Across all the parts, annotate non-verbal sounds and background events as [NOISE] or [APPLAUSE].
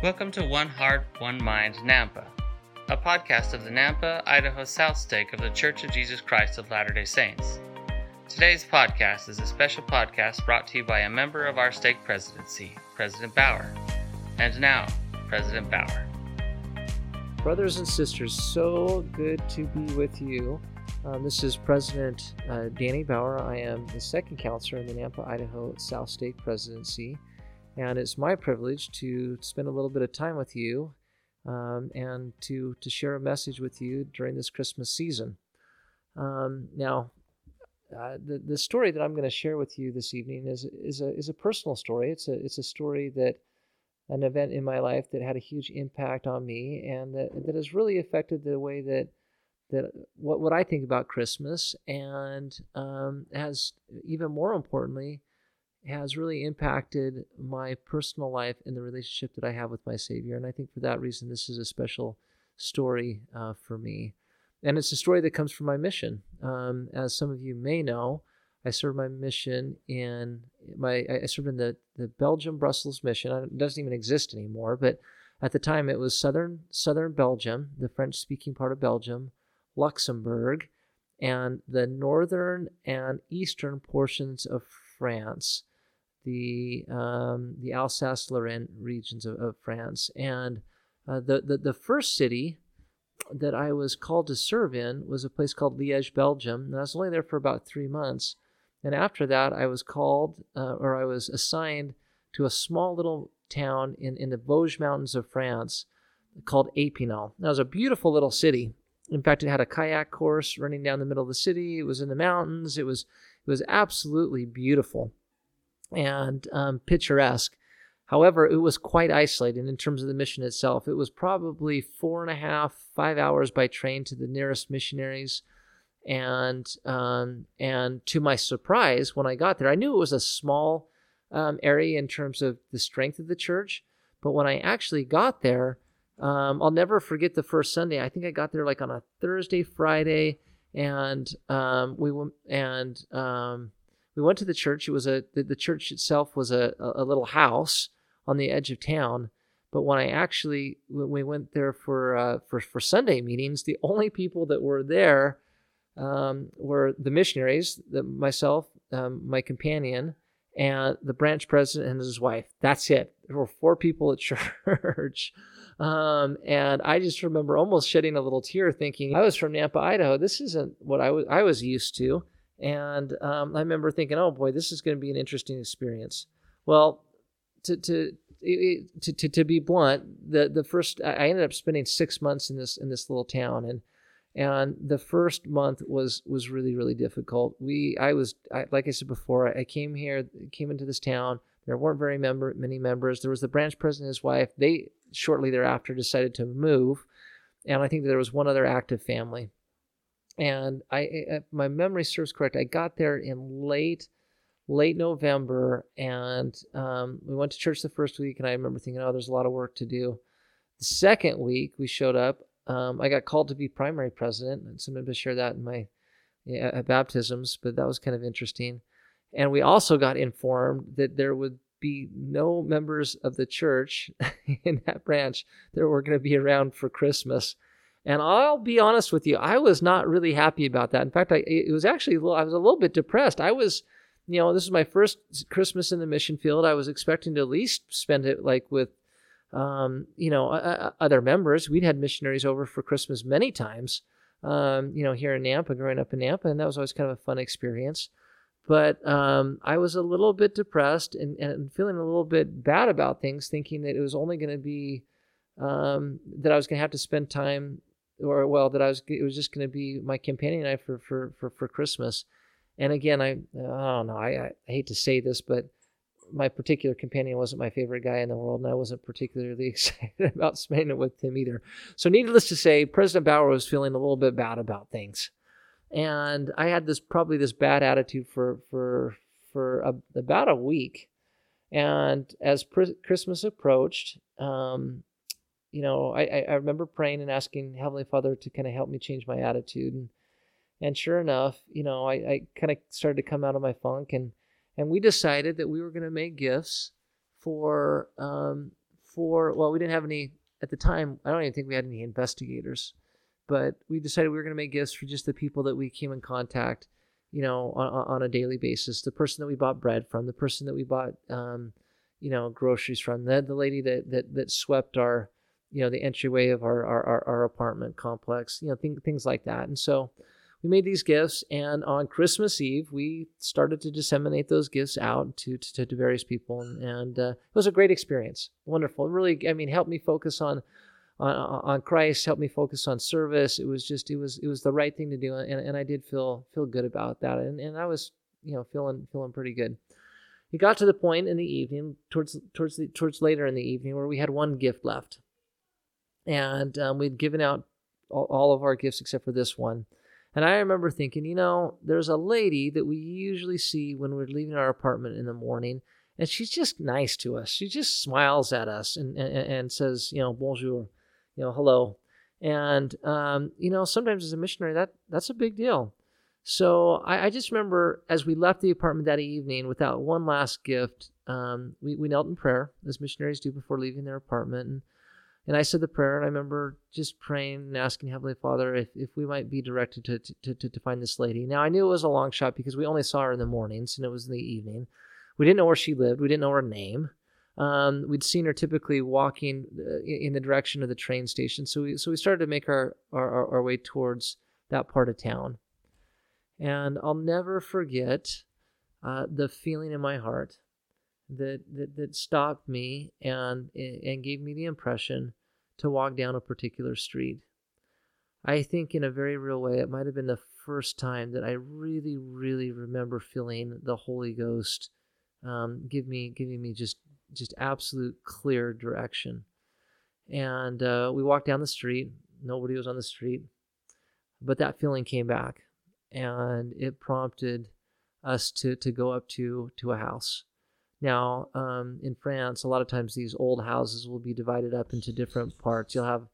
Welcome to One Heart, One Mind Nampa, a podcast of the Nampa, Idaho South Stake of the Church of Jesus Christ of Latter day Saints. Today's podcast is a special podcast brought to you by a member of our stake presidency, President Bauer. And now, President Bauer. Brothers and sisters, so good to be with you. Um, this is President uh, Danny Bauer. I am the second counselor in the Nampa, Idaho South Stake Presidency, and it's my privilege to spend a little bit of time with you um, and to to share a message with you during this Christmas season. Um, now, uh, the the story that I'm going to share with you this evening is is a is a personal story. It's a it's a story that an event in my life that had a huge impact on me and that, that has really affected the way that that what, what I think about Christmas and um, has even more importantly has really impacted my personal life and the relationship that I have with my Savior. And I think for that reason, this is a special story uh, for me. And it's a story that comes from my mission. Um, as some of you may know, I served my mission in my I served in the the Belgium Brussels mission. It doesn't even exist anymore, but at the time it was southern southern Belgium, the French speaking part of Belgium, Luxembourg, and the northern and eastern portions of France, the um, the Alsace-Lorraine regions of, of France, and uh, the, the the first city that I was called to serve in was a place called Liège, Belgium. And I was only there for about three months. And after that, I was called uh, or I was assigned to a small little town in, in the Vosges Mountains of France called Epinal. That was a beautiful little city. In fact, it had a kayak course running down the middle of the city. It was in the mountains. It was it was absolutely beautiful and um, picturesque. However, it was quite isolated in terms of the mission itself. It was probably four and a half, five hours by train to the nearest missionaries and um, and to my surprise, when I got there, I knew it was a small um, area in terms of the strength of the church. But when I actually got there, um, I'll never forget the first Sunday. I think I got there like on a Thursday, Friday, and um, we went and um, we went to the church. It was a the, the church itself was a, a little house on the edge of town. But when I actually when we went there for uh, for for Sunday meetings, the only people that were there um, were the missionaries, the, myself, um, my companion, and the branch president and his wife. That's it. There were four people at [LAUGHS] church. Um, and I just remember almost shedding a little tear thinking, I was from Nampa, Idaho. This isn't what I was, I was used to. And um, I remember thinking, oh boy, this is going to be an interesting experience. Well, to, to, to, to, to be blunt, the, the first, I ended up spending six months in this, in this little town. And and the first month was was really really difficult we i was I, like i said before i came here came into this town there weren't very member many members there was the branch president and his wife they shortly thereafter decided to move and i think there was one other active family and i if my memory serves correct i got there in late late november and um, we went to church the first week and i remember thinking oh there's a lot of work to do the second week we showed up um, I got called to be primary president, and sometimes to share that in my yeah, baptisms, but that was kind of interesting. And we also got informed that there would be no members of the church [LAUGHS] in that branch that were going to be around for Christmas. And I'll be honest with you, I was not really happy about that. In fact, I it was actually a little, I was a little bit depressed. I was, you know, this is my first Christmas in the mission field. I was expecting to at least spend it like with um, you know, uh, other members. We'd had missionaries over for Christmas many times, um, you know, here in Nampa, growing up in Nampa, and that was always kind of a fun experience. But um, I was a little bit depressed and, and, feeling a little bit bad about things, thinking that it was only going to be um, that I was going to have to spend time, or well, that I was it was just going to be my companion I for for for, for Christmas. And again, I I don't know. I, I hate to say this, but my particular companion wasn't my favorite guy in the world, and I wasn't particularly [LAUGHS] excited about spending it with him either. So, needless to say, President Bauer was feeling a little bit bad about things, and I had this probably this bad attitude for for for a, about a week. And as Christmas approached, um, you know, I, I remember praying and asking Heavenly Father to kind of help me change my attitude, and and sure enough, you know, I, I kind of started to come out of my funk and and we decided that we were going to make gifts for um, for well, we didn't have any at the time. I don't even think we had any investigators, but we decided we were going to make gifts for just the people that we came in contact, you know, on, on a daily basis. The person that we bought bread from, the person that we bought, um, you know, groceries from, the the lady that that that swept our, you know, the entryway of our our, our, our apartment complex, you know, things things like that. And so we made these gifts and on christmas eve we started to disseminate those gifts out to to, to various people and, uh, it was a great experience. Wonderful. Really i mean helped me focus on on, on christ helped me focus on service. It was just it was it was the right thing to do and, and i did feel feel good about that. And, and i was you know feeling feeling pretty good. It got to the point in the evening towards towards the towards later in the evening where we had one gift left and um, we'd given out all, of our gifts except for this one and I remember thinking, you know, there's a lady that we usually see when we're leaving our apartment in the morning, and she's just nice to us. She just smiles at us and, and, and says, you know, bonjour, you know, hello. And, um, you know, sometimes as a missionary, that that's a big deal. So I, I, just remember as we left the apartment that evening without one last gift, um, we, we knelt in prayer, as missionaries do before leaving their apartment. And and I said the prayer, and I remember just praying and asking Heavenly Father if, if we might be directed to, to, to, to find this lady. Now, I knew it was a long shot because we only saw her in the mornings and it was in the evening. We didn't know where she lived, we didn't know her name. Um, we'd seen her typically walking uh, in the direction of the train station. So we, so we started to make our, our, our way towards that part of town. And I'll never forget uh, the feeling in my heart that, that, that stopped me and, and gave me the impression to walk down a particular street. I think, in a very real way, it might have been the first time that I really, really remember feeling the Holy Ghost um, give me, giving me just, just absolute clear direction. And uh, we walked down the street. Nobody was on the street, but that feeling came back, and it prompted us to to go up to to a house now, um, in France, a lot of times these old houses will be divided up into different parts. You'll have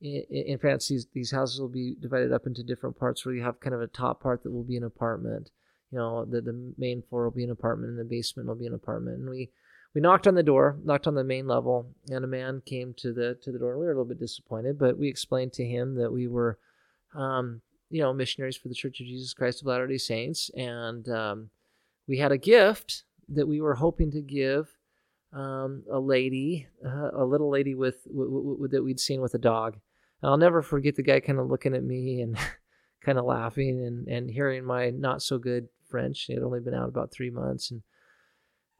in, in France these these houses will be divided up into different parts where you have kind of a top part that will be an apartment. You know, the the main floor will be an apartment, and the basement will be an apartment. And we we knocked on the door, knocked on the main level, and a man came to the to the door. We were a little bit disappointed, but we explained to him that we were, um, you know, missionaries for the Church of Jesus Christ of Latter Day Saints, and um, we had a gift that we were hoping to give um, a lady, uh, a little lady with, w- w- that we'd seen with a dog. And I'll never forget the guy kind of looking at me and [LAUGHS] kind of laughing and, and hearing my not so good French. He had only been out about three months. And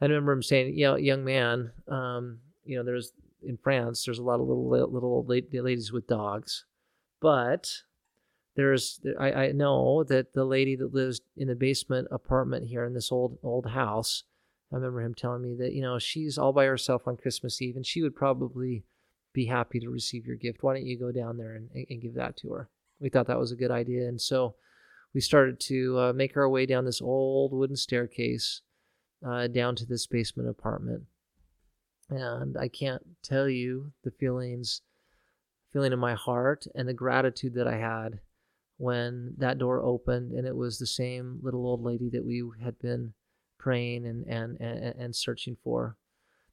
I remember him saying, you know, young man, um, you know, there's in France, there's a lot of little little old ladies with dogs, but there's I, I know that the lady that lives in the basement apartment here in this old old house I remember him telling me that, you know, she's all by herself on Christmas Eve and she would probably be happy to receive your gift. Why don't you go down there and, and give that to her? We thought that was a good idea. And so we started to uh, make our way down this old wooden staircase uh, down to this basement apartment. And I can't tell you the feelings, feeling in my heart and the gratitude that I had when that door opened and it was the same little old lady that we had been praying and, and, and, and searching for.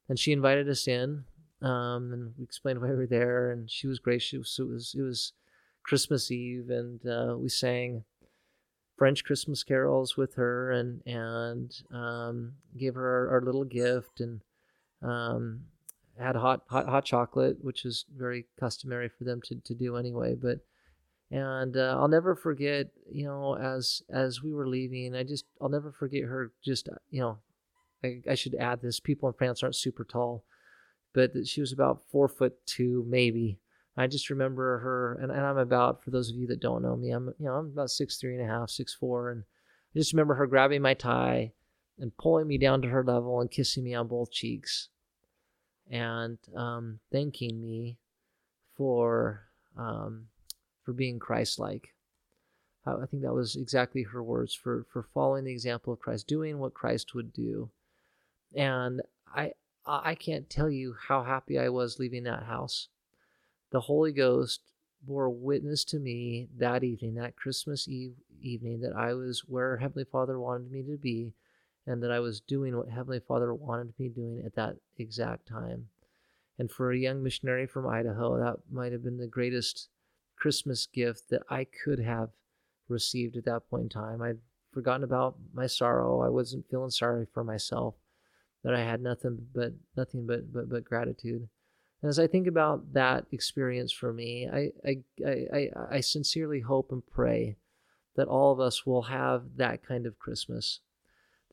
And she invited us in, um, and we explained why we were there, and she was gracious. It was it was Christmas Eve, and uh, we sang French Christmas carols with her, and and um, gave her our, our, little gift, and um, had hot hot hot chocolate, which is very customary for them to to do anyway. But and uh, I'll never forget, you know, as as we were leaving, I just I'll never forget her. Just you know, I, I should add this: people in France aren't super tall, but she was about four foot two, maybe. I just remember her, and, and I'm about for those of you that don't know me, I'm you know I'm about six three and a half, six four, and I just remember her grabbing my tie and pulling me down to her level and kissing me on both cheeks, and um, thanking me for um, for being Christ-like. I think that was exactly her words for for following the example of Christ, doing what Christ would do. And I I can't tell you how happy I was leaving that house. The Holy Ghost bore witness to me that evening, that Christmas Eve evening, that I was where Heavenly Father wanted me to be, and that I was doing what Heavenly Father wanted me doing at that exact time. And for a young missionary from Idaho, that might have been the greatest Christmas gift that I could have received at that point in time. I'd forgotten about my sorrow. I wasn't feeling sorry for myself. That I had nothing but nothing but but, but gratitude. And as I think about that experience for me, I, I, I, I, sincerely hope and pray that all of us will have that kind of Christmas.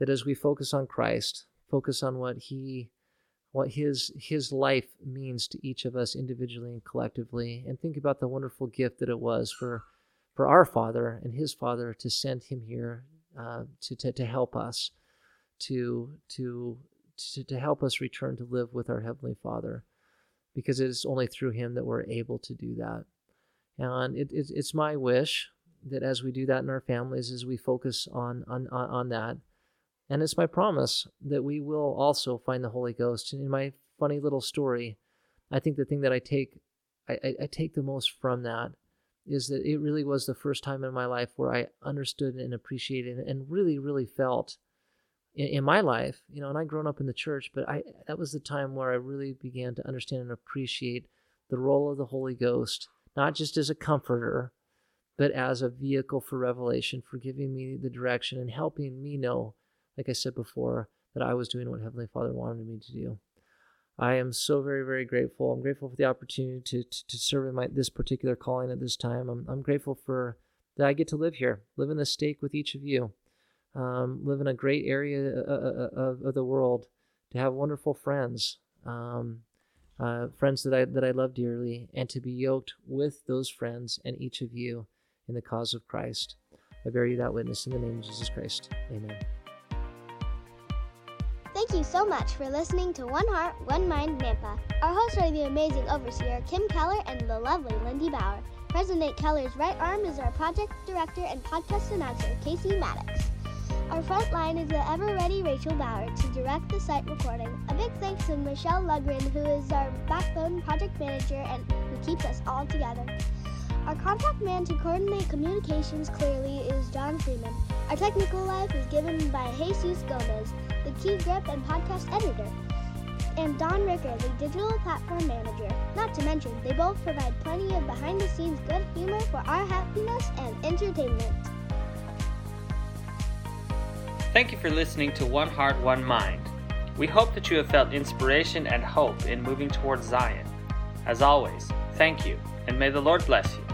That as we focus on Christ, focus on what He, what His His life means to each of us individually and collectively, and think about the wonderful gift that it was for, for our Father and His Father to send Him here uh, to, to to help us, to to to to help us return to live with our Heavenly Father because it is only through Him that we're able to do that. And it, it, it's my wish that as we do that in our families, as we focus on, on, on that, and it's my promise that we will also find the Holy Ghost. And in my funny little story, I think the thing that I take I, I, take the most from that is that it really was the first time in my life where I understood and appreciated and really, really felt in, in my life, you know, and I'd grown up in the church, but I that was the time where I really began to understand and appreciate the role of the Holy Ghost, not just as a comforter, but as a vehicle for revelation, for giving me the direction and helping me know, like I said before, that I was doing what Heavenly Father wanted me to do. I am so very, very grateful. I'm grateful for the opportunity to, to, to serve in my, this particular calling at this time. I'm, I'm grateful for that I get to live here, live in the stake with each of you um, live in a great area uh, uh, uh, of, of the world, to have wonderful friends, um, uh, friends that I that I love dearly, and to be yoked with those friends and each of you in the cause of Christ. I bear you that witness in the name of Jesus Christ. Amen. Thank you so much for listening to One Heart, One Mind Nampa. Our hosts are the amazing overseer Kim Keller and the lovely Lindy Bauer. President Keller's right arm is our project director and podcast announcer, Casey Maddox. Our front line is the ever ready Rachel Bauer to direct the site recording. A big thanks to Michelle Lugren, who is our backbone project manager and who keeps us all together. Our contact man to coordinate communications clearly is John Freeman. Our technical life is given by Jesus Gomez, the key grip and podcast editor, and Don Ricker, the digital platform manager. Not to mention, they both provide plenty of behind the scenes good humor for our happiness and entertainment. Thank you for listening to One Heart, One Mind. We hope that you have felt inspiration and hope in moving towards Zion. As always, thank you, and may the Lord bless you.